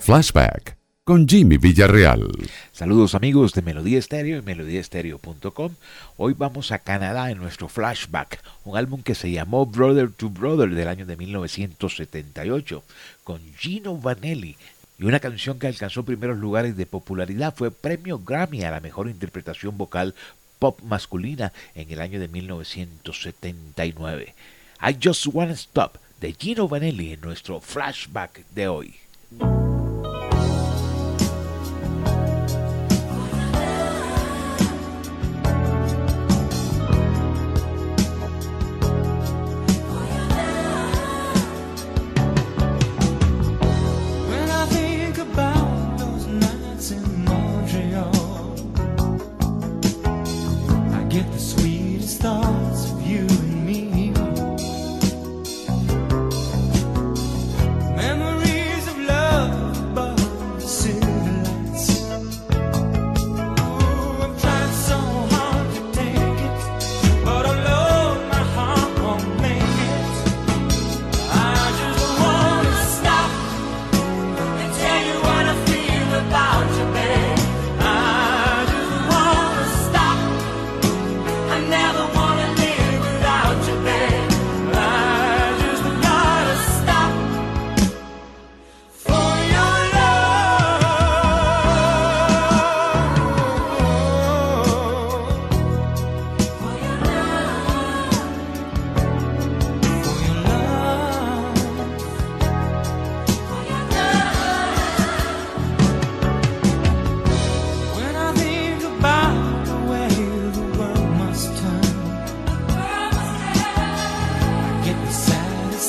Flashback con Jimmy Villarreal. Saludos amigos de Melodía Estéreo y melodíaestéreo.com. Hoy vamos a Canadá en nuestro flashback, un álbum que se llamó Brother to Brother del año de 1978, con Gino Vanelli. Y una canción que alcanzó primeros lugares de popularidad fue premio Grammy a la mejor interpretación vocal pop masculina en el año de 1979. I Just Wanna Stop de Gino Vanelli en nuestro flashback de hoy. Thank you.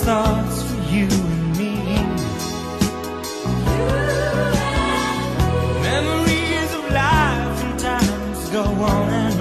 thoughts for you and me. Memories of life and times go on